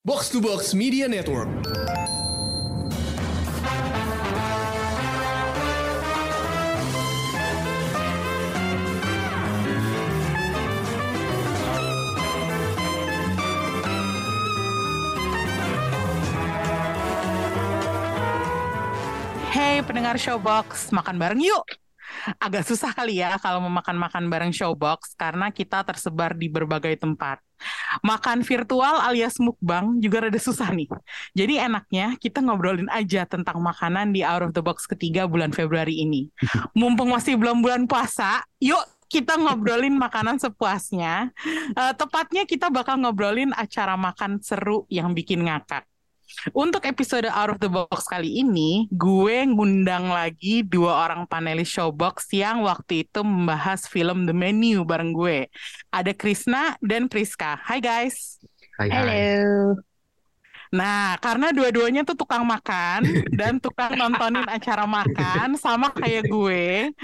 Box to Box Media Network. Hey pendengar Showbox, makan bareng yuk! Agak susah kali ya kalau mau makan-makan bareng Showbox karena kita tersebar di berbagai tempat. Makan virtual alias mukbang juga rada susah nih. Jadi enaknya kita ngobrolin aja tentang makanan di Out of the Box ketiga bulan Februari ini. Mumpung masih belum bulan puasa, yuk kita ngobrolin makanan sepuasnya. Eh, tepatnya kita bakal ngobrolin acara makan seru yang bikin ngakak. Untuk episode Out of the Box kali ini, gue ngundang lagi dua orang panelis Showbox yang waktu itu membahas film The Menu bareng gue. Ada Krisna dan Priska. Hai guys. Hai, hai. Nah, karena dua-duanya tuh tukang makan dan tukang nontonin acara makan sama kayak gue.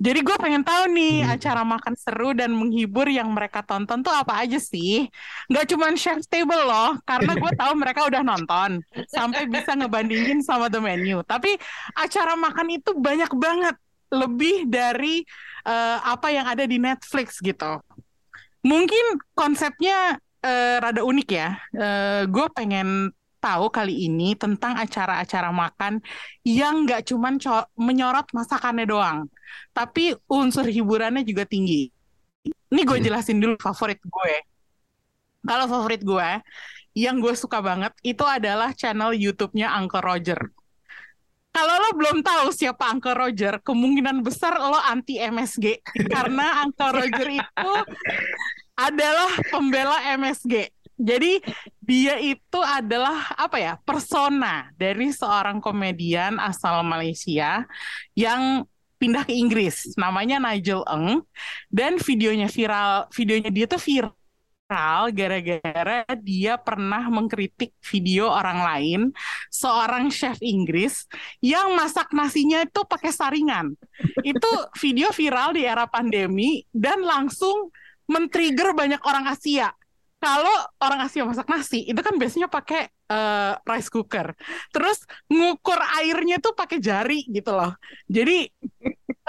Jadi gue pengen tahu nih Hmm. acara makan seru dan menghibur yang mereka tonton tuh apa aja sih? Nggak cuma Chef's Table loh, karena gue tahu mereka udah nonton sampai bisa ngebandingin sama The Menu. Tapi acara makan itu banyak banget, lebih dari eh, apa yang ada di Netflix gitu. Mungkin konsepnya eh, rada unik ya. Eh, gue pengen tahu kali ini tentang acara-acara makan yang nggak cuman menyorot masakannya doang, tapi unsur hiburannya juga tinggi. Ini gue Hmm. jelasin dulu favorit gue. Kalau favorit gue, yang gue suka banget itu adalah channel YouTube-nya Uncle Roger. Kalau lo belum tahu siapa Uncle Roger, kemungkinan besar lo anti MSG karena Uncle Roger itu adalah pembela MSG. Jadi dia itu adalah apa ya persona dari seorang komedian asal Malaysia yang pindah ke Inggris. Namanya Nigel Eng dan videonya viral. Videonya dia tuh viral gara-gara dia pernah mengkritik video orang lain seorang chef Inggris yang masak nasinya itu pakai saringan. Itu video viral di era pandemi dan langsung men-trigger banyak orang Asia. Kalau orang Asia masak nasi, itu kan biasanya pakai eh, rice cooker. Terus ngukur airnya tuh pakai jari gitu loh. Jadi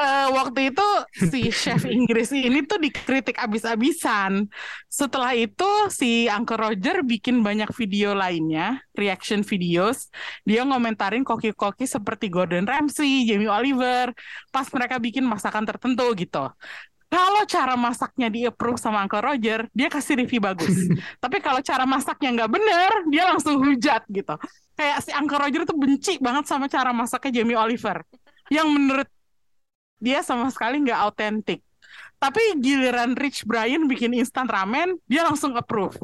eh, waktu itu si chef Inggris ini tuh dikritik abis-abisan. Setelah itu si Uncle Roger bikin banyak video lainnya, reaction videos. Dia ngomentarin koki-koki seperti Gordon Ramsay, Jamie Oliver, pas mereka bikin masakan tertentu gitu. Kalau cara masaknya di-approve sama Uncle Roger, dia kasih review bagus. Tapi kalau cara masaknya nggak bener, dia langsung hujat gitu. Kayak si Uncle Roger tuh benci banget sama cara masaknya Jamie Oliver. Yang menurut dia sama sekali nggak autentik. Tapi giliran Rich Brian bikin instant ramen, dia langsung approve.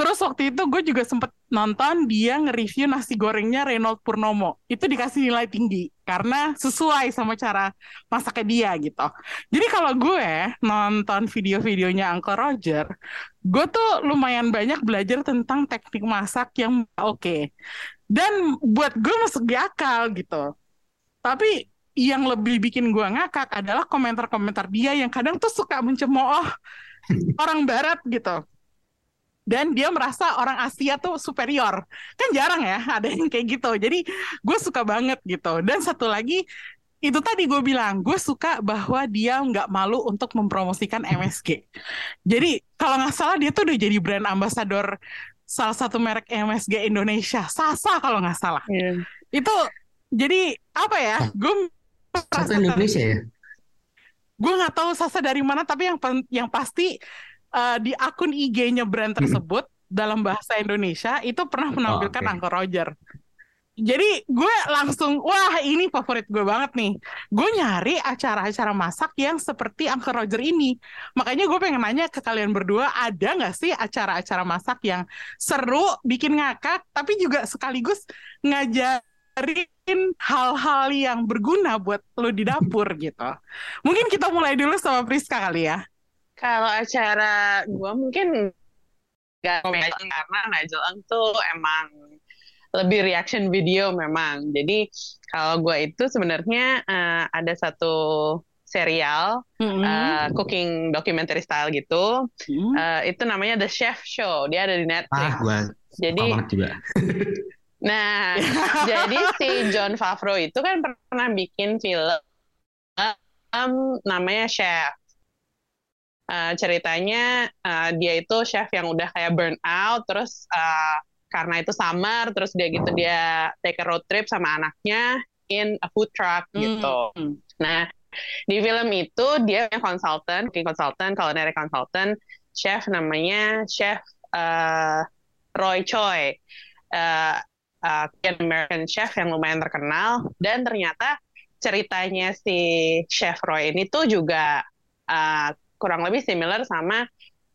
Terus waktu itu gue juga sempet nonton dia nge-review nasi gorengnya Reynold Purnomo. Itu dikasih nilai tinggi karena sesuai sama cara masaknya dia gitu. Jadi kalau gue nonton video-videonya Uncle Roger, gue tuh lumayan banyak belajar tentang teknik masak yang oke. Dan buat gue masuk di akal gitu. Tapi yang lebih bikin gue ngakak adalah komentar-komentar dia yang kadang tuh suka mencemooh orang barat gitu. Dan dia merasa orang Asia tuh superior. Kan jarang ya ada yang kayak gitu. Jadi gue suka banget gitu. Dan satu lagi, itu tadi gue bilang, gue suka bahwa dia nggak malu untuk mempromosikan MSG. Jadi kalau nggak salah dia tuh udah jadi brand ambassador salah satu merek MSG Indonesia. Sasa kalau nggak salah. Iya. Itu jadi apa ya? Gue Satu Indonesia ya? gue nggak tahu Sasa dari mana tapi yang yang pasti eh, di akun IG-nya brand tersebut dalam bahasa Indonesia itu pernah menampilkan oke. Uncle Roger. Jadi gue langsung wah ini favorit gue banget nih. Gue nyari acara-acara masak yang seperti Uncle Roger ini. Makanya gue pengen nanya ke kalian berdua ada nggak sih acara-acara masak yang seru, bikin ngakak, tapi juga sekaligus ngajarin hal-hal yang berguna buat lo di dapur gitu. Mungkin kita mulai dulu sama Priska kali ya. Kalau acara gua mungkin gak komedi karena Nigel Eng tuh emang lebih reaction video memang. Jadi kalau gua itu sebenarnya eh, ada satu serial Mm-mm. uh, cooking documentary style gitu. Mm. Uh, itu namanya The Chef Show. Dia ada di Netflix. Ah, gue Jadi, juga. nah, jadi si John Favreau itu kan pernah bikin film um, namanya Chef. Uh, ceritanya uh, dia itu chef yang udah kayak burn out, terus uh, karena itu summer, terus dia gitu dia take a road trip sama anaknya in a food truck gitu. Mm. Nah, di film itu dia yang konsultan, cooking consultant, culinary consultant, chef namanya chef uh, Roy Choi, uh, uh, American chef yang lumayan terkenal, dan ternyata ceritanya si chef Roy ini tuh juga uh, kurang lebih similar sama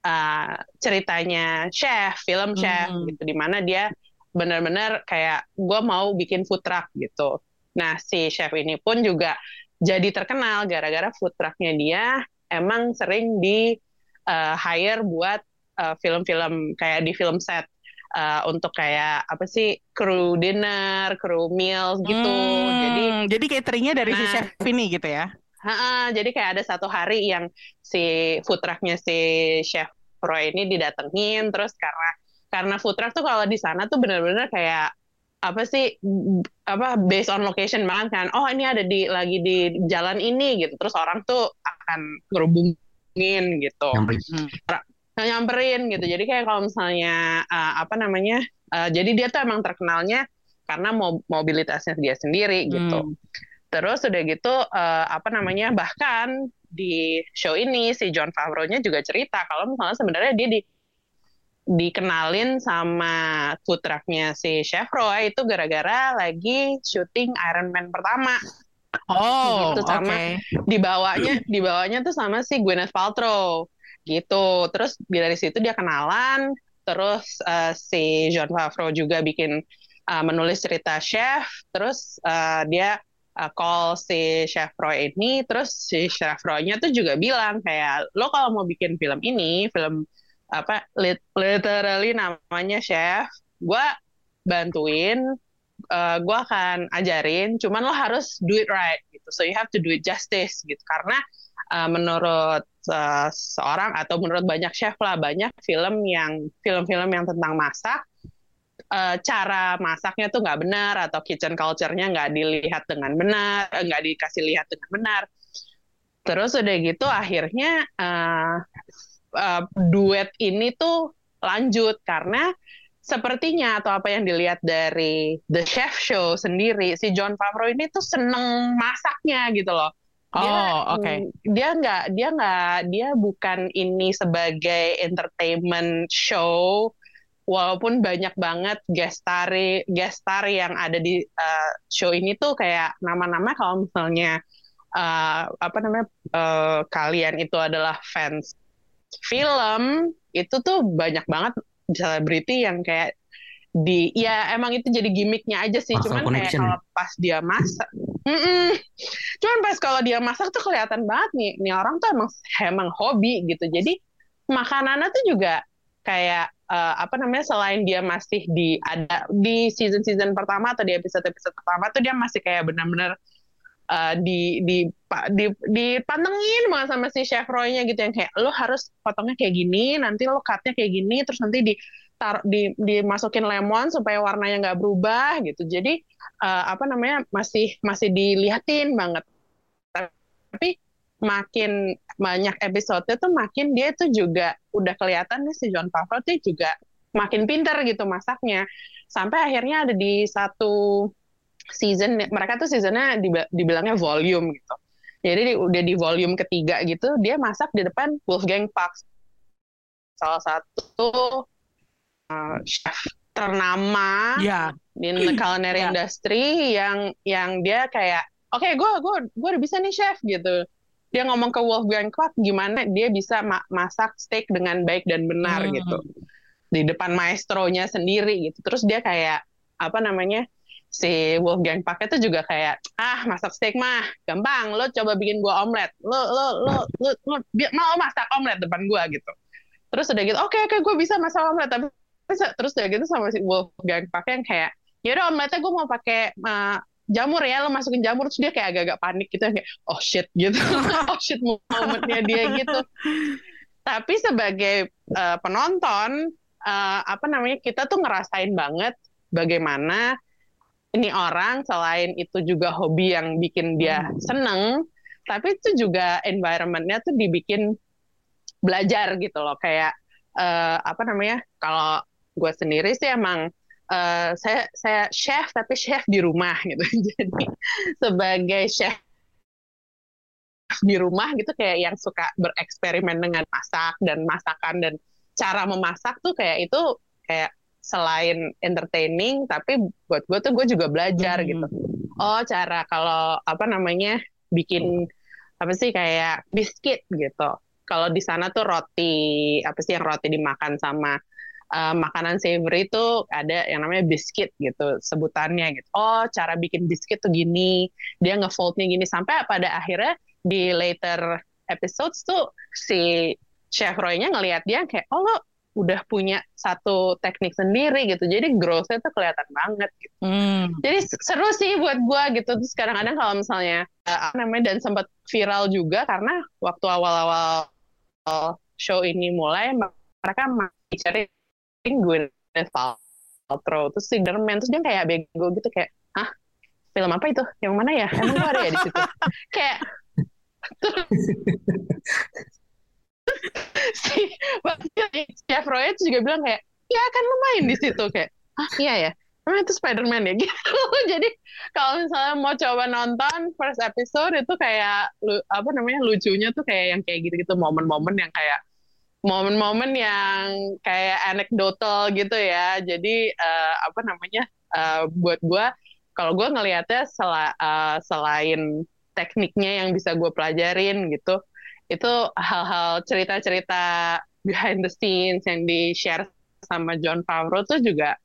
uh, ceritanya chef, film chef Hmm. gitu, di mana dia benar-benar kayak gue mau bikin food truck gitu. Nah, si chef ini pun juga jadi terkenal gara-gara food trucknya dia emang sering di uh, hire buat uh, film-film kayak di film set uh, untuk kayak apa sih crew dinner, crew meals gitu. Hmm, Jadi jadi cateringnya dari si Nah. chef ini gitu ya. Ha-ha, jadi kayak ada satu hari yang si food trucknya si chef Roy ini didatengin terus karena karena food truck tuh kalau di sana tuh bener-bener kayak apa sih apa based on location banget kan oh ini ada di lagi di jalan ini gitu terus orang tuh akan ngerubungin gitu Nyamperin. Nah, nyamperin gitu. Jadi kayak kalau misalnya uh, apa namanya, uh, jadi dia tuh emang terkenalnya karena mo- mobilitasnya dia sendiri gitu. Hmm. Terus udah gitu uh, apa namanya, bahkan di show ini si John Favreau-nya juga cerita kalau misalnya sebenarnya dia di dikenalin sama food truck-nya si Chef Roy itu gara-gara lagi syuting Iron Man pertama. Oh, Gitu, oke. sama dibawanya dibawanya tuh sama si Gwyneth Paltrow. Gitu. Terus dari situ dia kenalan terus eh, si John Favreau juga bikin eh, menulis cerita chef terus eh, dia eh, call si chef Roy ini terus si chef Roy-nya tuh juga bilang kayak lo kalau mau bikin film ini film apa lit- literally namanya chef gue bantuin eh, gue akan ajarin, cuman lo harus do it right gitu. So you have to do it justice gitu. Karena eh, menurut eh, seorang atau menurut banyak chef lah banyak film yang film-film yang tentang masak eh, cara masaknya tuh nggak benar atau kitchen culture-nya nggak dilihat dengan benar, eh, nggak dikasih lihat dengan benar. Terus udah gitu akhirnya eh, eh, duet ini tuh lanjut karena sepertinya atau apa yang dilihat dari The Chef Show sendiri si John Favreau ini tuh seneng masaknya gitu loh. Dia, Oh, oke. mm, Dia nggak dia nggak dia bukan ini sebagai entertainment show walaupun banyak banget guest star guest star yang ada di uh, show ini tuh kayak nama-nama kalau misalnya uh, apa namanya uh, kalian itu adalah fans film itu tuh banyak banget selebriti yang kayak di ya emang itu jadi gimmicknya aja sih cuman kayak connection. kalau pas dia masak Mm-mm. cuman pas kalau dia masak tuh kelihatan banget nih nih orang tuh emang emang hobi gitu jadi makanannya tuh juga kayak eh, apa namanya selain dia masih di ada di season season pertama atau di episode episode pertama tuh dia masih kayak benar-benar eh, di di di dipantengin banget sama si chef Roy-nya gitu yang kayak lo harus potongnya kayak gini nanti lo cutnya kayak gini terus nanti di tar, di dimasukin lemon supaya warnanya nggak berubah gitu. Jadi eh, apa namanya masih masih dilihatin banget. Tapi makin banyak episode tuh makin dia tuh juga udah kelihatan nih si John Favreau tuh juga makin pinter gitu masaknya. Sampai akhirnya ada di satu season mereka tuh seasonnya dibi- dibilangnya volume gitu. Jadi di- udah di volume ketiga gitu dia masak di depan Wolfgang Puck salah satu uh, chef ternama Ya, di culinary Ya. industry yang yang dia kayak oke gue gue gue udah bisa nih chef gitu dia ngomong ke Wolfgang Puck gimana dia bisa ma- masak steak dengan baik dan benar Hmm. gitu. Di depan maestronya sendiri gitu. Terus dia kayak apa namanya si Wolfgang Puck itu juga kayak ah masak steak mah gampang. Lo coba bikin gua omelet. Lo lo lo lo, lo mau masak omelet depan gua gitu. Terus udah gitu oke oke gue bisa masak omelet. Tapi terus, udah gitu sama si Wolfgang Puck yang kayak ya udah omeletnya gue mau pakai uh, jamur ya, lo masukin jamur terus dia kayak agak-agak panik gitu kayak oh shit gitu, oh shit momennya dia gitu. Tapi sebagai uh, penonton uh, apa namanya kita tuh ngerasain banget bagaimana ini orang selain itu juga hobi yang bikin dia seneng, tapi itu juga environmentnya tuh dibikin belajar gitu loh kayak uh, apa namanya kalau gue sendiri sih emang uh, saya saya chef tapi chef di rumah gitu. Jadi sebagai chef di rumah gitu kayak yang suka bereksperimen dengan masak dan masakan dan cara memasak tuh kayak itu kayak selain entertaining tapi buat gue tuh gue juga belajar hmm. gitu. Oh cara kalau apa namanya bikin apa sih kayak biskuit gitu. Kalau di sana tuh roti apa sih yang roti dimakan sama uh, makanan savory itu ada yang namanya biskuit gitu sebutannya gitu. Oh cara bikin biskuit tuh gini dia ngefoldnya gini. Sampai pada akhirnya di later episodes tuh si chef Roy-nya ngelihat dia kayak oh lo udah punya satu teknik sendiri gitu. Jadi growth-nya tuh kelihatan banget gitu. Hmm. jadi seru sih buat gua gitu. Terus kadang-kadang kalau misalnya uh, namanya dan sempat viral juga karena waktu awal-awal show ini mulai mereka masih cari Gwyneth Paltrow terus Spiderman terus dia kayak bego gitu kayak hah? Film apa itu? Yang mana ya? Emang gua ada ya di situ? Kayak si Chef Roy itu juga bilang kayak ya kan lu main di situ. Kayak ah iya ya? Emang itu Spider-Man ya? Gitu. Jadi kalau misalnya mau coba nonton first episode itu kayak apa namanya lucunya tuh kayak yang kayak gitu-gitu momen-momen yang kayak momen-momen yang kayak anekdotal gitu ya. Jadi uh, apa namanya uh, buat gue kalau gue ngelihatnya sel uh, eh, selain tekniknya yang bisa gue pelajarin gitu itu hal-hal cerita-cerita behind the scenes yang di share sama John Favreau tuh juga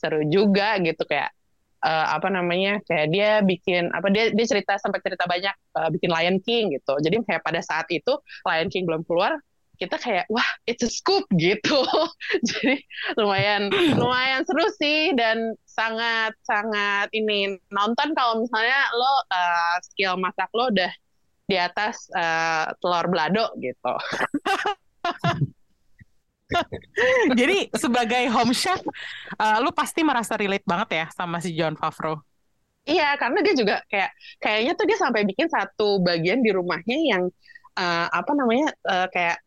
seru juga gitu kayak uh, apa namanya kayak dia bikin apa dia dia cerita sampai cerita banyak uh, bikin Lion King gitu. Jadi kayak pada saat itu Lion King belum keluar kita kayak wah it's a scoop gitu jadi lumayan lumayan seru sih dan sangat sangat ini nonton kalau misalnya lo uh, skill masak lo udah di atas uh, telur belado gitu. Jadi sebagai home chef, uh, lu pasti merasa relate banget ya sama si John Favreau. Iya, karena dia juga kayak kayaknya tuh dia sampai bikin satu bagian di rumahnya yang uh, apa namanya uh, kayak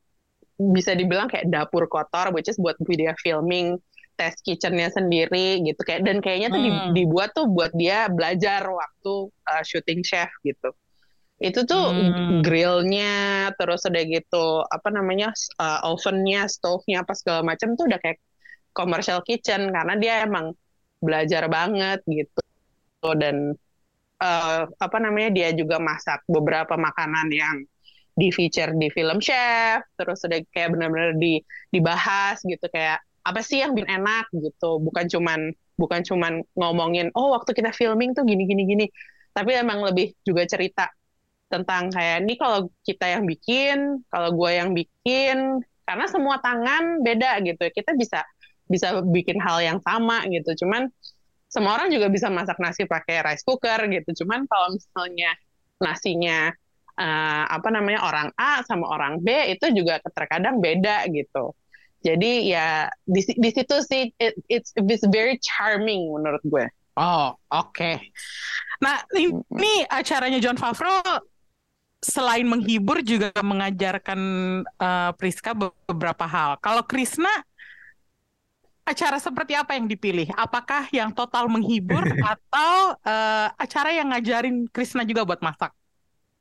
bisa dibilang kayak dapur kotor, which is buat video filming test kitchennya sendiri gitu kayak dan kayaknya tuh hmm. dibuat tuh buat dia belajar waktu uh, syuting chef gitu itu tuh hmm. grillnya terus ada gitu apa namanya uh, ovennya stove-nya apa segala macam tuh udah kayak commercial kitchen karena dia emang belajar banget gitu dan uh, apa namanya dia juga masak beberapa makanan yang di feature di film chef terus udah kayak benar-benar di dibahas gitu kayak apa sih yang bikin enak gitu bukan cuman bukan cuman ngomongin oh waktu kita filming tuh gini gini gini tapi emang lebih juga cerita tentang kayak ini kalau kita yang bikin, kalau gue yang bikin, karena semua tangan beda gitu. Kita bisa bisa bikin hal yang sama gitu. Cuman semua orang juga bisa masak nasi pakai rice cooker gitu. Cuman kalau misalnya nasinya uh, apa namanya orang A sama orang B itu juga terkadang beda gitu. Jadi ya di, di situ sih it, it's it's very charming menurut gue. Oh, oke. Okay. Nah, ini acaranya John Favreau selain menghibur juga mengajarkan uh, Priska beberapa hal. Kalau Krisna acara seperti apa yang dipilih? Apakah yang total menghibur atau uh, acara yang ngajarin Krisna juga buat masak?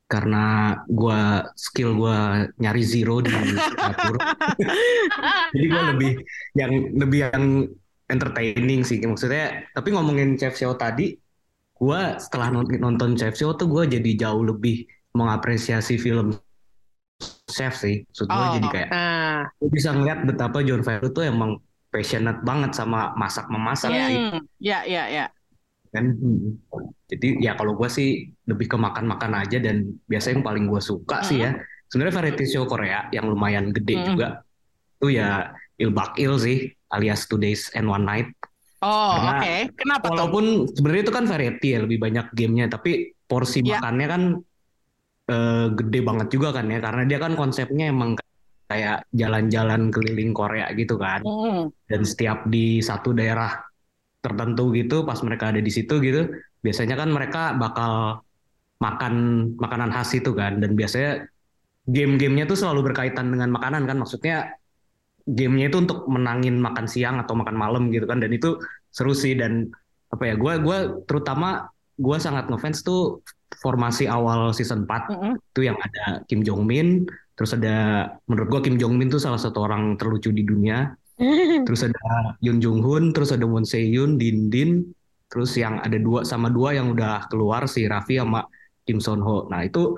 Karena gue skill gue nyari zero di dapur, jadi gue lebih yang lebih yang entertaining sih maksudnya. Tapi ngomongin Chef Show tadi, gue setelah nonton Chef Show tuh gue jadi jauh lebih mengapresiasi film chef sih. Maksud oh, jadi kayak uh. bisa ngeliat betapa John Favreau tuh emang passionate banget sama masak memasak yeah. sih. Ya ya ya. Kan jadi ya kalau gue sih lebih ke makan-makan aja dan biasanya yang paling gue suka mm. sih ya. Sebenarnya variety show Korea yang lumayan gede mm. juga itu ya Il Bak Il sih alias Two Days and One Night. Oh, oke. Kenapa tuh? Walaupun sebenarnya itu kan variety ya, lebih banyak gamenya, tapi porsi Ya. makannya kan eh, gede banget juga kan ya, karena dia kan konsepnya emang kayak jalan-jalan keliling Korea gitu kan, Hmm. dan setiap di satu daerah tertentu gitu, pas mereka ada di situ gitu, biasanya kan mereka bakal makan makanan khas itu kan, dan biasanya game-gamenya tuh selalu berkaitan dengan makanan kan, maksudnya gamenya itu untuk menangin makan siang atau makan malam gitu kan, dan itu seru sih. Dan apa ya, gue gua terutama gue sangat ngefans tuh formasi awal season 4 Mm-mm. itu yang ada Kim Jong Min, terus ada menurut gue Kim Jong Min tuh salah satu orang terlucu di dunia, terus ada Yoon Jung Hoon, terus ada Moon Se Yoon, Din Din, terus yang ada dua sama dua yang udah keluar si Raffi sama Kim Son Ho. Nah itu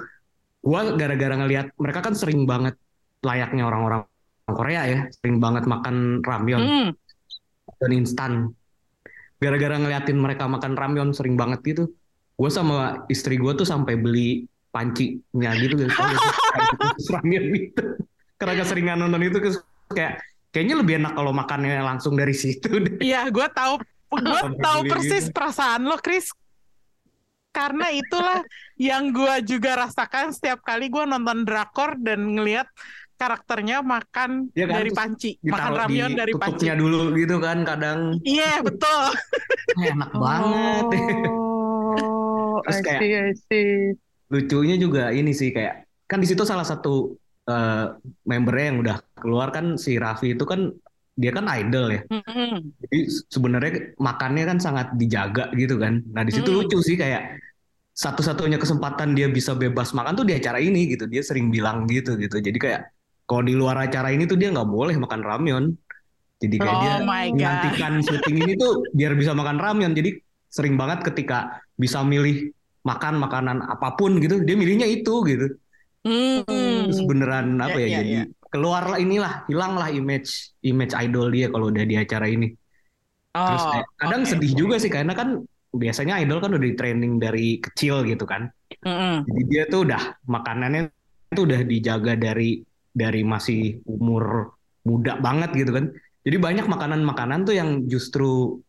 gue gara-gara ngelihat mereka kan sering banget layaknya orang-orang Korea ya, sering banget makan ramyeon Hmm. dan instan. Gara-gara ngeliatin mereka makan ramyeon sering banget gitu, gue sama istri gue tuh sampai beli pancinya gitu khusus ramyeon gitu. Karena keseringan nonton itu kayak kayaknya lebih enak kalau makannya langsung dari situ deh. Iya, gue tahu, gue tahu persis gitu. perasaan lo, Chris. Karena itulah yang gue juga rasakan setiap kali gue nonton drakor dan ngelihat karakternya makan Iya kan, dari panci, makan di dari panci. dulu gitu kan kadang Iya, betul. "Ah, enak banget. Oh, Terus I kayak- see, I see. Lucunya juga ini sih kayak kan di situ salah satu eh, membernya yang udah keluar kan si Raffi itu kan dia kan idol ya. Mm-mm. Jadi sebenarnya makannya kan sangat dijaga gitu kan. Nah di situ Hmm. lucu sih kayak satu-satunya kesempatan dia bisa bebas makan tuh di acara ini gitu. Dia sering bilang gitu gitu. Jadi kayak kalau di luar acara ini tuh dia nggak boleh makan ramyeon. Jadi kayak Oh dia menggantikan syuting ini tuh biar bisa makan ramyeon. Jadi sering banget ketika bisa milih makan makanan apa pun gitu, dia milihnya itu gitu. Hmm. Terus beneran apa Ya, ya, ya, jadi ya. keluarlah inilah hilanglah image image idol dia kalau udah di acara ini. Terus Oh, kayak, kadang oke. sedih juga sih karena kan biasanya idol kan udah di training dari kecil gitu kan. Mm-mm. Jadi dia tuh udah makanannya tuh udah dijaga dari dari masih umur muda banget gitu kan. Jadi banyak makanan-makanan tuh yang justru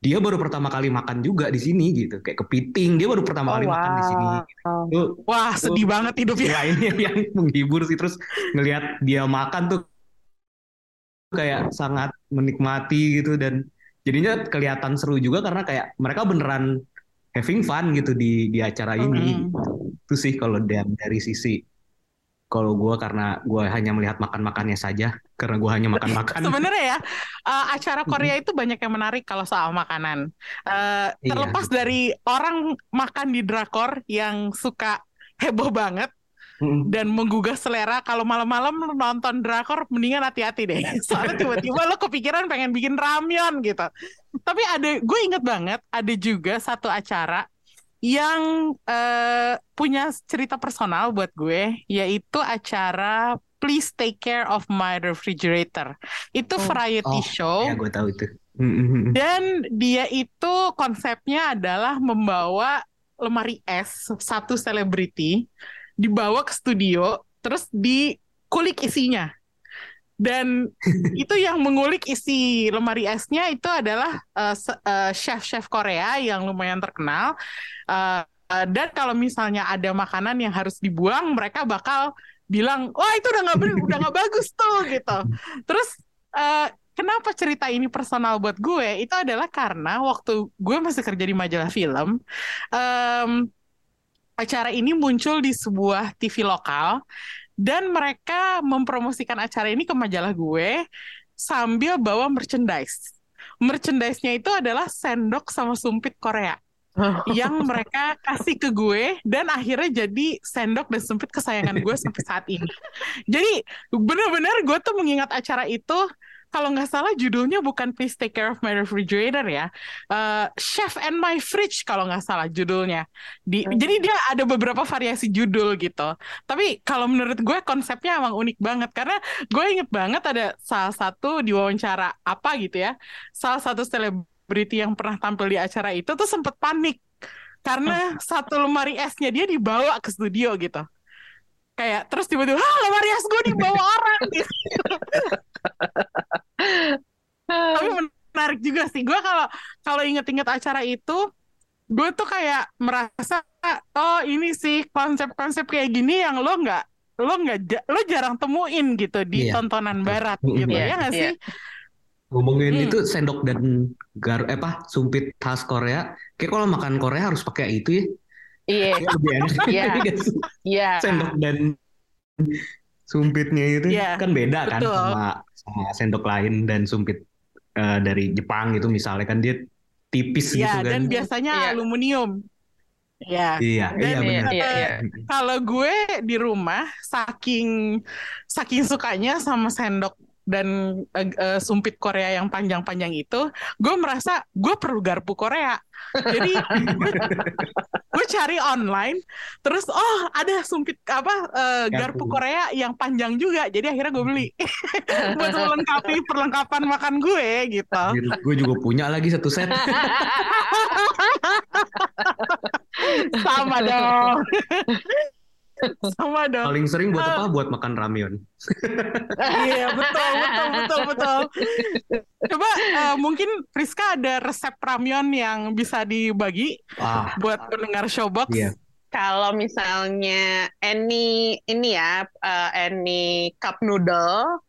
dia baru pertama kali makan juga di sini gitu. Kayak kepiting dia baru pertama Oh, kali makan di sini. wow. Tuh Wah, sedih banget hidupnya. ya ini yang menghibur sih terus ngelihat dia makan tuh kayak sangat menikmati gitu dan jadinya kelihatan seru juga karena kayak mereka beneran having fun gitu di di acara ini Mm. itu sih kalau dari, dari sisi kalau gue karena gue hanya melihat makan makannya saja karena gue hanya makan makan Sebenarnya ya, eh, acara Korea itu banyak yang menarik kalau soal makanan. Iya, terlepas betul. dari orang makan di drakor yang suka heboh banget Mm. dan menggugah selera, kalau malam-malam nonton drakor mendingan hati-hati deh. Soalnya tiba-tiba lo kepikiran pengen bikin ramyeon gitu. Tapi ada, gue inget banget ada juga satu acara yang eh, punya cerita personal buat gue, yaitu acara Please Take Care of My Refrigerator. Itu Oh. variety Oh, show. ya gue tahu itu Mm-mm. Dan dia itu konsepnya adalah membawa lemari es satu selebriti dibawa ke studio terus dikulik isinya. Dan itu yang mengulik isi lemari esnya itu adalah eh, eh, chef-chef Korea yang lumayan terkenal. Eh, eh, dan kalau misalnya ada makanan yang harus dibuang, mereka bakal bilang, wah itu udah nggak udah nggak bagus tuh gitu. Terus eh, kenapa cerita ini personal buat gue? Itu adalah karena waktu gue masih kerja di majalah film, em, acara ini muncul di sebuah TV lokal dan mereka mempromosikan acara ini ke majalah gue sambil bawa merchandise. Merchandise-nya itu adalah sendok sama sumpit Korea yang mereka kasih ke gue dan akhirnya jadi sendok dan sumpit kesayangan gue sampai saat ini. Jadi benar-benar gue tuh mengingat acara itu kalau nggak salah judulnya bukan Please Take Care of My Refrigerator ya, Eh, Chef and My Fridge kalau nggak salah judulnya. Di, Hmm. Jadi dia ada beberapa variasi judul gitu. Tapi kalau menurut gue konsepnya emang unik banget karena gue inget banget ada salah satu di wawancara apa gitu ya, salah satu selebriti yang pernah tampil di acara itu tuh sempet panik karena satu lemari esnya dia dibawa ke studio gitu. Kayak terus tiba-tiba, ah lemari es gue dibawa orang gitu. Tapi menarik juga sih. Gue kalau kalau inget-inget acara itu, gue tuh kayak merasa oh ini sih konsep-konsep kayak gini yang lo nggak lo nggak lo jarang temuin gitu di Iya. tontonan barat gitu Iya, ya nggak iya. sih? Ngomongin Hmm. itu sendok dan gar eh, apa sumpit khas Korea. Kayak kalau makan Korea harus pakai itu ya. Iya, enak. Iya. Iya sih? iya. Sendok dan sumpitnya itu Iya, kan beda kan betul. sama sama sendok lain dan sumpit eh, dari Jepang gitu misalnya kan dia tipis gitu Ya kan. dan biasanya Iya. aluminium. Ya. Iya, Dan iya Iya, benar. iya, iya. Kalau gue di rumah saking saking sukanya sama sendok dan eh, eh, sumpit Korea yang panjang-panjang itu, gue merasa gue perlu garpu Korea. Jadi gue, cari online, terus oh ada sumpit apa garpu Garpu. Korea yang panjang juga. Jadi akhirnya gue beli buat melengkapi perlengkapan makan gue gitu. Gue juga punya lagi satu set. Sama dong. Sama dong. Paling sering buat apa? Buat makan ramyeon. Iya betul betul betul betul. Coba eh, mungkin Friska ada resep ramyeon yang bisa dibagi Wah, buat pendengar Showbox. Iya. Kalau misalnya any ini ya, uh, any cup noodle,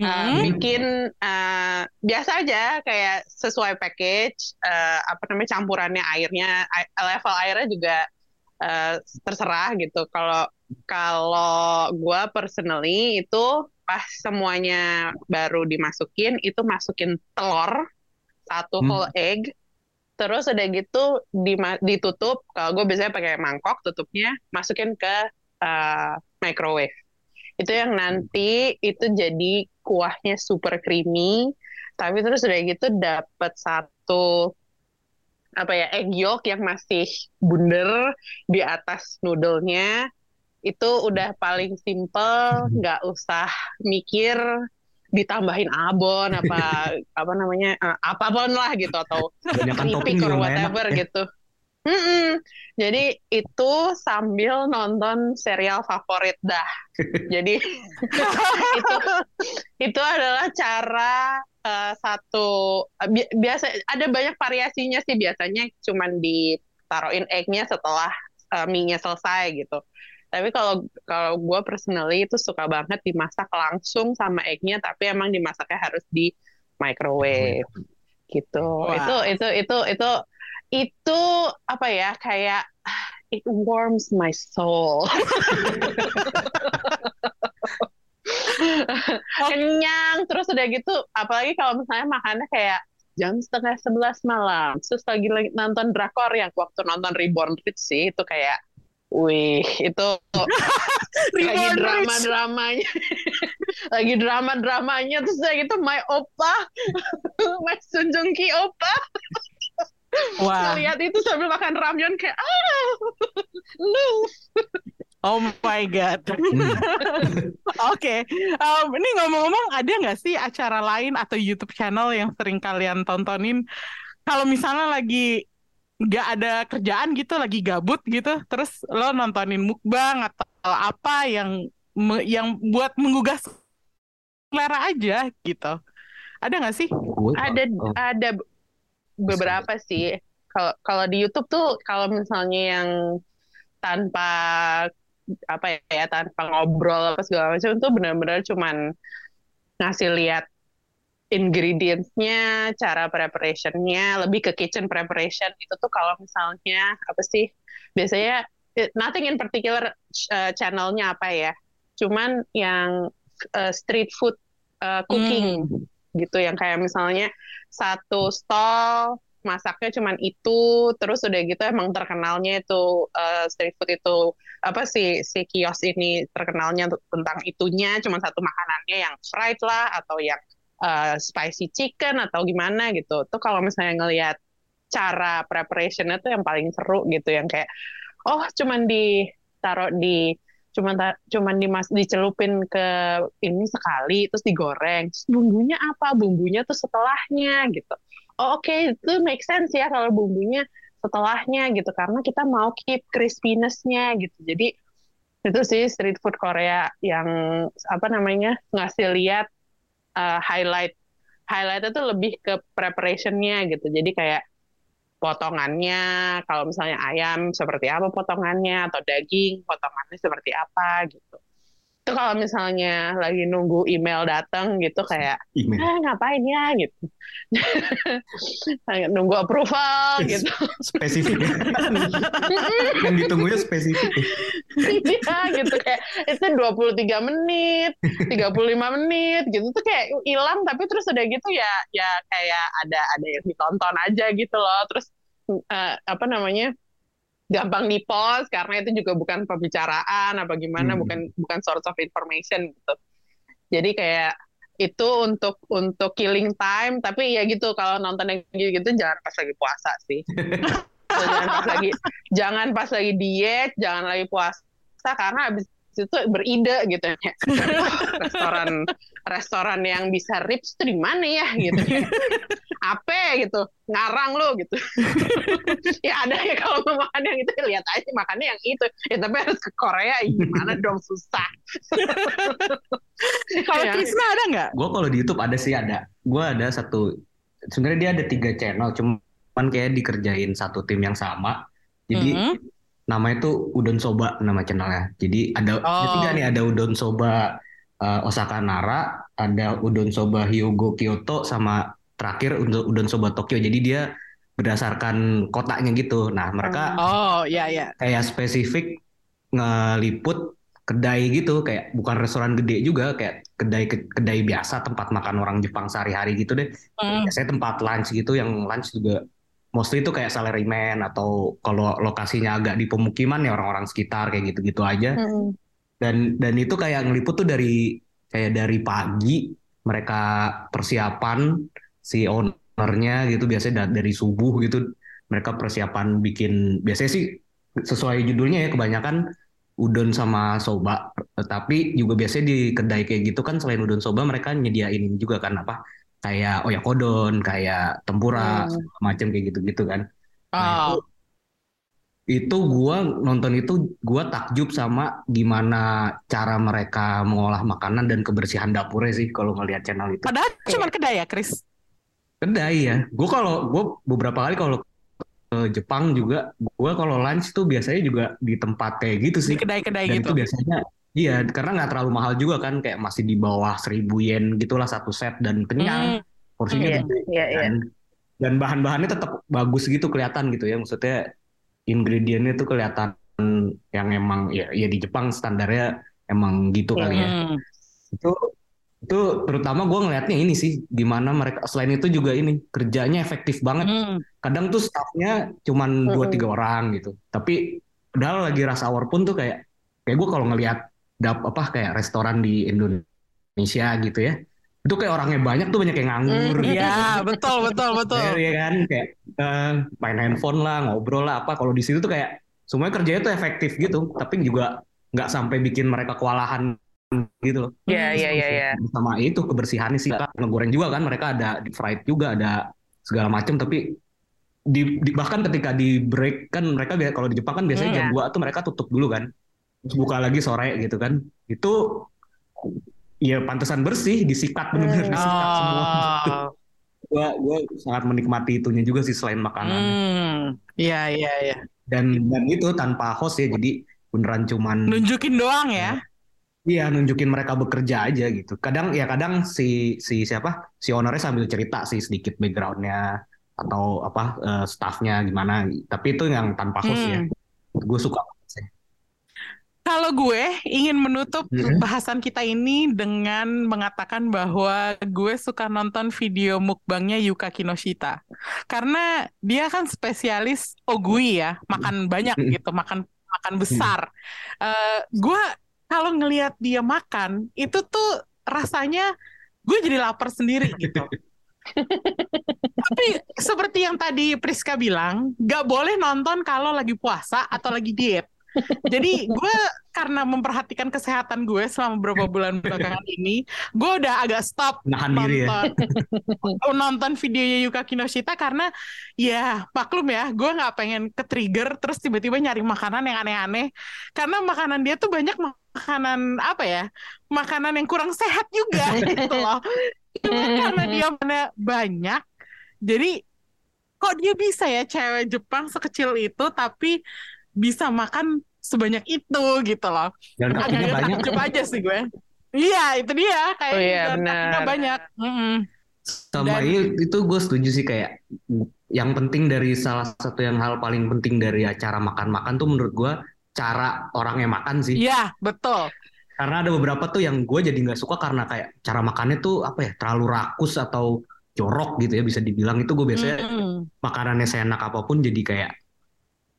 uh, Hmm. bikin uh, biasa aja kayak sesuai package, uh, apa namanya campurannya airnya, ai- level airnya juga uh, terserah gitu. Kalau kalau gue personally itu pas semuanya baru dimasukin, itu masukin telur satu Hmm. whole egg. Terus udah gitu dima- ditutup. Kalau gue biasanya pakai mangkok tutupnya, masukin ke uh, microwave. Itu yang nanti itu jadi kuahnya super creamy. Tapi terus udah gitu dapet satu apa ya egg yolk yang masih bundar di atas noodle-nya. Itu udah paling simple, nggak usah mikir ditambahin abon apa apa namanya eh, apa pun lah gitu atau topping keripik or nggak enak. whatever ya. gitu. Mm-mm. Jadi itu sambil nonton serial favorit dah. Jadi itu itu adalah cara eh, satu eh, bi- biasa ada banyak variasinya sih biasanya cuman ditaruhin egg-nya setelah eh, mie-nya selesai gitu. Tapi kalau kalau gue personally itu suka banget dimasak langsung sama egg-nya, tapi emang dimasaknya harus di microwave gitu. Wah. Itu itu itu itu itu apa ya kayak it warms my soul. Kenyang terus udah gitu, apalagi kalau misalnya makannya kayak jam setengah sebelas malam, terus lagi, lagi nonton drakor yang waktu nonton Reborn Rich sih itu kayak, wih itu lagi drama-dramanya. Lagi drama-dramanya terus udah gitu my opa my Sunjungki opa Wah, lihat itu sambil makan ramyeon kayak ah lu oh my god. Oke, Em, ini ngomong-ngomong ada nggak sih acara lain atau YouTube channel yang sering kalian tontonin? Kalau misalnya lagi nggak ada kerjaan gitu, lagi gabut gitu, terus lo nontonin mukbang atau apa yang yang buat menggugah selera aja gitu. Ada nggak sih? Ada ada beberapa sih. Kalau kalau di YouTube tuh kalau misalnya yang tanpa apa ya tanpa ngobrol apa segala macam itu benar-benar cuman ngasih lihat ingredients-nya, cara preparation-nya, lebih ke kitchen preparation. Itu tuh kalau misalnya apa sih biasanya eh, nothing in particular eh, channelnya apa ya, cuman yang eh, street food eh, cooking gitu. Yang kayak misalnya satu stall masaknya cuman itu terus udah gitu emang terkenalnya itu eh, street food itu apa sih si kios ini terkenalnya tentang itunya cuman satu makanannya yang fried lah atau yang eh, spicy chicken atau gimana gitu. Tuh kalau misalnya ngelihat cara preparationnya tuh yang paling seru gitu yang kayak oh cuman ditaruh di cuman cuman dimas dicelupin ke ini sekali terus digoreng. Terus bumbunya apa? Bumbunya tuh setelahnya gitu. Oh oke itu make sense ya kalau bumbunya setelahnya gitu. Karena kita mau keep crispiness-nya gitu. Jadi itu sih street food Korea yang apa namanya ngasih lihat uh, highlight highlightnya tuh lebih ke preparationnya gitu. Jadi kayak potongannya, kalau misalnya ayam seperti apa potongannya, atau daging potongannya seperti apa gitu itu kalau misalnya lagi nunggu email datang gitu kayak email. Eh, ngapain ya? gitu. Nunggu approval gitu. spesifik. Ya yang ditunggunya spesifik iya gitu. Kayak itu 23 menit 35 menit gitu. Tuh kayak hilang tapi terus udah gitu ya ya kayak ada ada yang ditonton aja gitu loh. Terus uh, apa namanya gampang di post karena itu juga bukan pembicaraan apa gimana hmm. bukan bukan source of information gitu. Jadi kayak itu untuk untuk killing time tapi ya gitu kalau nonton yang gitu, -gitu jangan pas lagi puasa sih. Jangan pas lagi jangan pas lagi diet jangan lagi puasa karena habis itu beride gitu ya. Restoran restoran yang bisa rips itu di mana ya gitu apa gitu ngarang lo gitu. Ya ada ya kalau mau makan yang itu lihat aja makannya yang itu. Ya tapi harus ke Korea gimana dong susah. Kalau ya. Krisna ada nggak? Gue kalau di YouTube ada sih ada. Gue ada satu sebenarnya dia ada tiga channel cuman kayak dikerjain satu tim yang sama. Jadi mm -hmm. namanya itu Udon Soba nama channelnya. Jadi ada oh. tiga nih ada Udon Soba uh, Osaka Nara, ada Udon Soba Hyogo Kyoto sama terakhir Udon, Udon Soba Tokyo. Jadi dia berdasarkan kotanya gitu. Nah, mereka Oh, ya ya. Kayak spesifik ngeliput kedai gitu kayak bukan restoran gede juga kayak kedai kedai biasa tempat makan orang Jepang sehari-hari gitu deh. Mm. Biasanya tempat lunch gitu yang lunch juga mostly itu kayak salaryman atau kalau lokasinya agak di pemukiman ya orang-orang sekitar kayak gitu-gitu aja. Hmm. Dan dan itu kayak ngeliput tuh dari kayak dari pagi mereka persiapan si ownernya gitu biasanya dari subuh gitu mereka persiapan bikin biasanya sih sesuai judulnya ya kebanyakan udon sama soba tapi juga biasanya di kedai kayak gitu kan selain udon soba mereka nyediain juga kan apa kayak oyakodon, kayak tempura, hmm. macam kayak gitu-gitu kan. Nah, oh. itu, itu gua nonton itu gua takjub sama gimana cara mereka mengolah makanan dan kebersihan dapurnya sih kalau ngelihat channel itu. Padahal cuma kedai ya, Chris. Kedai ya. Gua kalau gua beberapa kali kalau ke Jepang juga gua kalau lunch tuh biasanya juga di tempat kayak gitu sih. Di kedai-kedai gitu. Itu biasanya Iya, karena nggak terlalu mahal juga kan, kayak masih di bawah seribu yen gitulah satu set dan kenyang, hmm. porsinya gede, iya, iya. dan, dan bahan-bahannya tetap bagus gitu kelihatan gitu ya, maksudnya ingredientnya tuh kelihatan yang emang ya, ya di Jepang standarnya emang gitu kali ya. Hmm. Itu itu terutama gue ngelihatnya ini sih, gimana mereka selain itu juga ini kerjanya efektif banget. Hmm. Kadang tuh staffnya cuman dua tiga orang gitu, tapi padahal lagi rush hour pun tuh kayak kayak gue kalau ngelihat dap apa kayak restoran di Indonesia gitu ya itu kayak orangnya banyak tuh banyak yang nganggur mm, iya betul betul betul. Ya kan kayak uh, main handphone lah ngobrol lah apa. Kalau di situ tuh kayak semuanya kerjanya tuh efektif gitu tapi juga nggak sampai bikin mereka kewalahan gitu loh. Iya iya iya iya. sama itu kebersihannya sih ngegoreng juga kan mereka ada di fried juga ada segala macam tapi di, di bahkan ketika di break kan mereka kalau di Jepang kan biasanya mm, jam dua tuh mereka tutup dulu kan. Buka lagi sore gitu kan. Itu ya pantesan bersih disikat benar-benar hmm. disikat oh. semua gua gua sangat menikmati itunya juga sih selain makanan hmm. iya iya iya. Dan dan itu tanpa host ya jadi beneran cuman nunjukin doang ya Iya nunjukin mereka bekerja aja gitu. Kadang ya kadang si si siapa si ownernya sambil cerita sih sedikit backgroundnya atau apa uh, staffnya gimana. Tapi itu yang tanpa host ya. hmm. ya. Gue suka kalau gue ingin menutup hmm. bahasan kita ini dengan mengatakan bahwa gue suka nonton video mukbangnya Yuka Kinoshita. Karena dia kan spesialis ogui ya, makan banyak gitu, makan makan besar. Uh, gue kalau ngelihat dia makan, itu tuh rasanya gue jadi lapar sendiri gitu. Tapi seperti yang tadi Priska bilang, gak boleh nonton kalau lagi puasa atau lagi diet jadi gue karena memperhatikan kesehatan gue selama beberapa bulan belakangan ini, gue udah agak stop Nahan nonton diri ya. nonton videonya Yuka Kinoshita karena ya maklum ya, gue nggak pengen ke trigger terus tiba-tiba nyari makanan yang aneh-aneh karena makanan dia tuh banyak makanan apa ya, makanan yang kurang sehat juga gitu loh. karena dia mana banyak jadi kok dia bisa ya cewek Jepang sekecil itu tapi bisa makan sebanyak itu gitu loh Dan kakinya banyak. takjub aja sih gue iya itu dia kayak Oh iya, benar. banyak Mm-mm. Sama Dan- itu gue setuju sih kayak yang penting dari salah satu yang hal paling penting dari acara makan-makan tuh menurut gue cara orangnya makan sih. iya betul Karena ada beberapa tuh yang gue jadi nggak suka karena kayak cara makannya tuh apa ya terlalu rakus atau jorok gitu ya bisa dibilang itu gue biasanya Mm-mm. makanannya seenak apa pun jadi kayak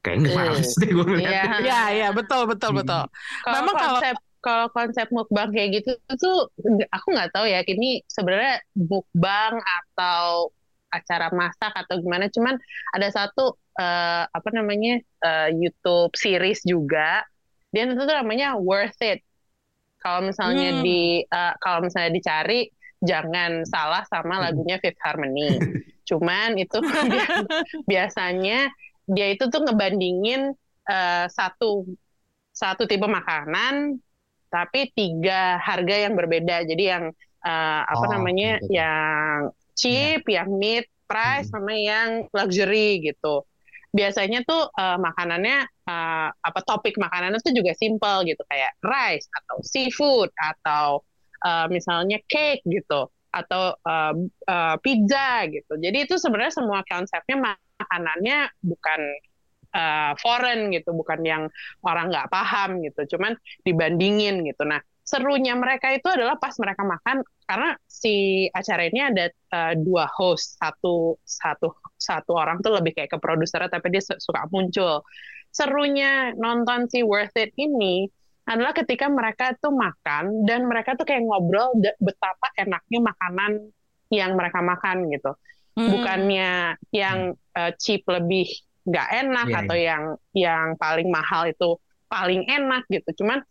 kayak nggak Eh, males deh gue ngeliatnya. Iya. iya iya betul betul Hmm. betul Kalau Memang kalau- konsep kalau konsep mukbang kayak gitu tuh aku nggak tahu ya ini sebenarnya mukbang atau acara masak atau gimana cuman ada satu eh, apa namanya eh, YouTube series juga dia itu tuh namanya Worth It kalau misalnya Hmm. di eh, kalau misalnya dicari jangan salah sama lagunya Fifth Harmony cuman itu biasanya dia itu tuh ngebandingin eh, satu satu tipe makanan tapi tiga harga yang berbeda. Jadi yang eh, apa Oh, namanya gitu. yang cheap, yang mid price Hmm. sama yang luxury gitu. Biasanya tuh eh, makanannya eh, apa topik makanannya tuh juga simple gitu kayak rice atau seafood atau eh, misalnya cake gitu atau eh, eh, pizza gitu. Jadi itu sebenarnya semua konsepnya makanannya bukan eh, foreign gitu, bukan yang orang nggak paham gitu. Cuman dibandingin gitu. Nah, serunya mereka itu adalah pas mereka makan karena si acara ini ada eh, dua host, satu satu satu orang tuh lebih kayak ke produsernya tapi dia su- suka muncul. Serunya nonton si Worth It ini adalah ketika mereka tuh makan dan mereka tuh kayak ngobrol betapa enaknya makanan yang mereka makan gitu Hmm. bukannya yang uh, cheap lebih nggak enak Iya, atau yang yang paling mahal itu paling enak gitu. Cuman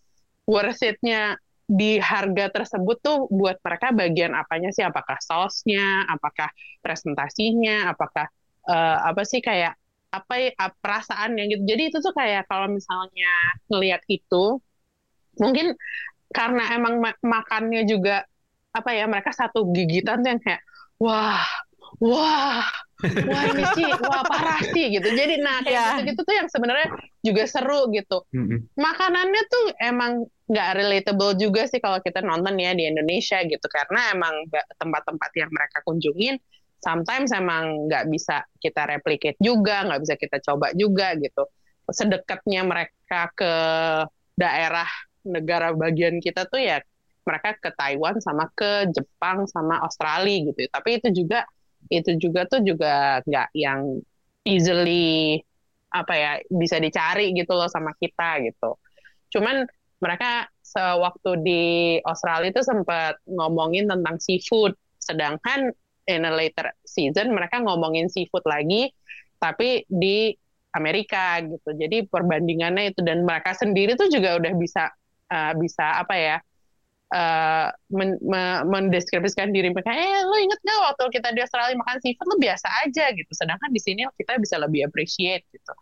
worth it-nya di harga tersebut tuh buat mereka bagian apanya sih? Apakah sausnya, apakah presentasinya, apakah uh, apa sih kayak apa ya, perasaannya gitu. Jadi itu tuh kayak kalau misalnya ngelihat itu mungkin karena emang ma- makannya juga apa ya mereka satu gigitan tuh yang kayak wah wah wah ini sih wah parah sih gitu. Jadi nah kayak Iya. gitu-gitu tuh yang sebenarnya juga seru gitu. Makanannya tuh emang nggak relatable juga sih kalau kita nonton ya di Indonesia gitu. Karena emang ba- tempat-tempat yang mereka kunjungin sometimes emang nggak bisa kita replicate juga nggak bisa kita coba juga gitu. Sedekatnya mereka ke daerah negara bagian kita tuh ya mereka ke Taiwan sama ke Jepang sama Australia gitu. Tapi itu juga itu juga tuh juga nggak yang easily apa ya bisa dicari gitu loh sama kita gitu. Cuman mereka sewaktu di Australia itu sempat ngomongin tentang seafood, sedangkan in a later season mereka ngomongin seafood lagi, tapi di Amerika gitu. Jadi perbandingannya itu dan mereka sendiri tuh juga udah bisa uh, bisa apa ya uh, men- me- mendeskripsikan diri mereka, eh lo inget gak waktu kita di Australia makan seafood? Lo biasa aja gitu, sedangkan di sini kita bisa lebih appreciate gitu.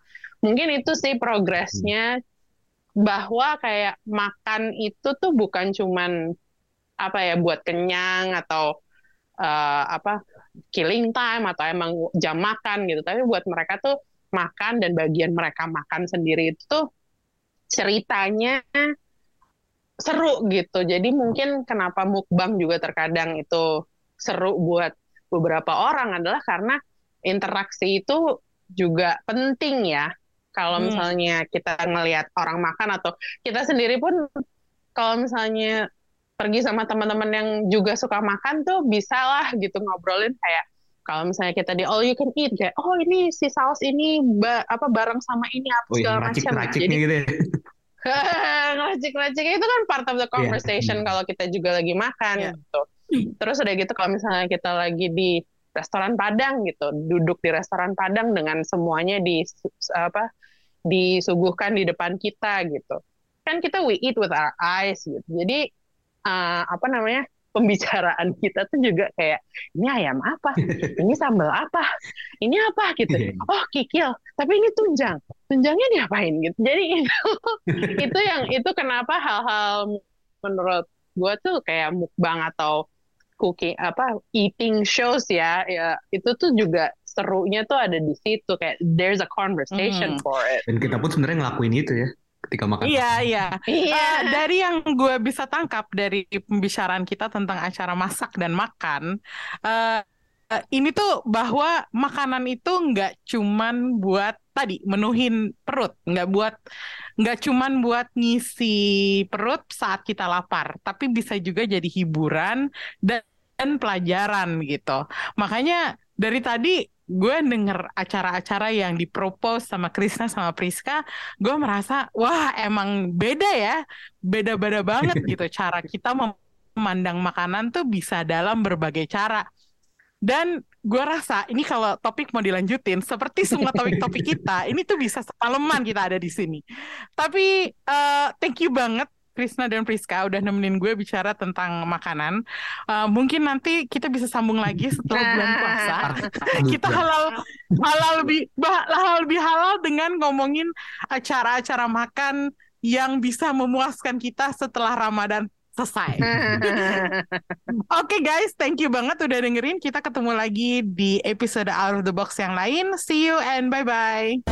Mungkin itu sih progresnya bahwa kayak makan itu tuh bukan cuman apa ya buat kenyang atau uh, apa killing time atau emang jam makan gitu, tapi buat mereka tuh makan dan bagian mereka makan sendiri itu tuh ceritanya seru gitu. Jadi mungkin kenapa mukbang juga terkadang itu seru buat beberapa orang adalah karena interaksi itu juga penting ya. Kalau Hmm. misalnya kita ngelihat orang makan atau kita sendiri pun kalau misalnya pergi sama teman-teman yang juga suka makan tuh bisalah gitu ngobrolin kayak kalau misalnya kita di all you can eat kayak oh ini si saus ini ba- apa bareng sama ini apa Oh, segala macam. Jadi gitu ya. ngeracik-ngeracik itu kan part of the conversation Hmm. kalau kita juga lagi makan Iya. gitu. Terus udah gitu kalau misalnya kita lagi di restoran Padang gitu, duduk di restoran Padang dengan semuanya di apa disuguhkan di depan kita gitu. Kan kita we eat with our eyes gitu. Jadi uh, apa namanya? Pembicaraan kita tuh juga kayak ini ayam apa? Ini sambal apa? Ini apa gitu. Iya. Oh, kikil. Tapi ini tunjang. Tunjangnya diapain gitu. Jadi itu itu yang itu kenapa hal-hal menurut gue tuh kayak mukbang atau cooking apa eating shows ya ya itu tuh juga serunya tuh ada di situ kayak there's a conversation Hmm. for it Dan kita pun sebenarnya ngelakuin itu ya ketika makan. Iya, iya. Iya. Eh, dari yang gue bisa tangkap dari pembicaraan kita tentang acara masak dan makan, eh, eh, ini tuh bahwa makanan itu nggak cuman buat tadi menuhin perut, nggak buat nggak cuman buat ngisi perut saat kita lapar, tapi bisa juga jadi hiburan dan, dan pelajaran gitu. Makanya dari tadi gue denger acara-acara yang dipropose sama Krisna sama Priska, gue merasa wah emang beda ya, beda-beda banget gitu cara kita memandang makanan tuh bisa dalam berbagai cara. Dan gue rasa ini kalau topik mau dilanjutin, seperti semua topik-topik kita, ini tuh bisa semalaman kita ada di sini. Tapi eh, thank you banget Krisna dan Priska udah nemenin gue bicara tentang makanan. Eh, mungkin nanti kita bisa sambung lagi setelah bulan puasa. Kita halal halal lebih bah- halal lebih halal dengan ngomongin acara-acara makan yang bisa memuaskan kita setelah Ramadan selesai. Oke guys, thank you banget udah dengerin. Kita ketemu lagi di episode Out of the Box yang lain. See you and bye-bye.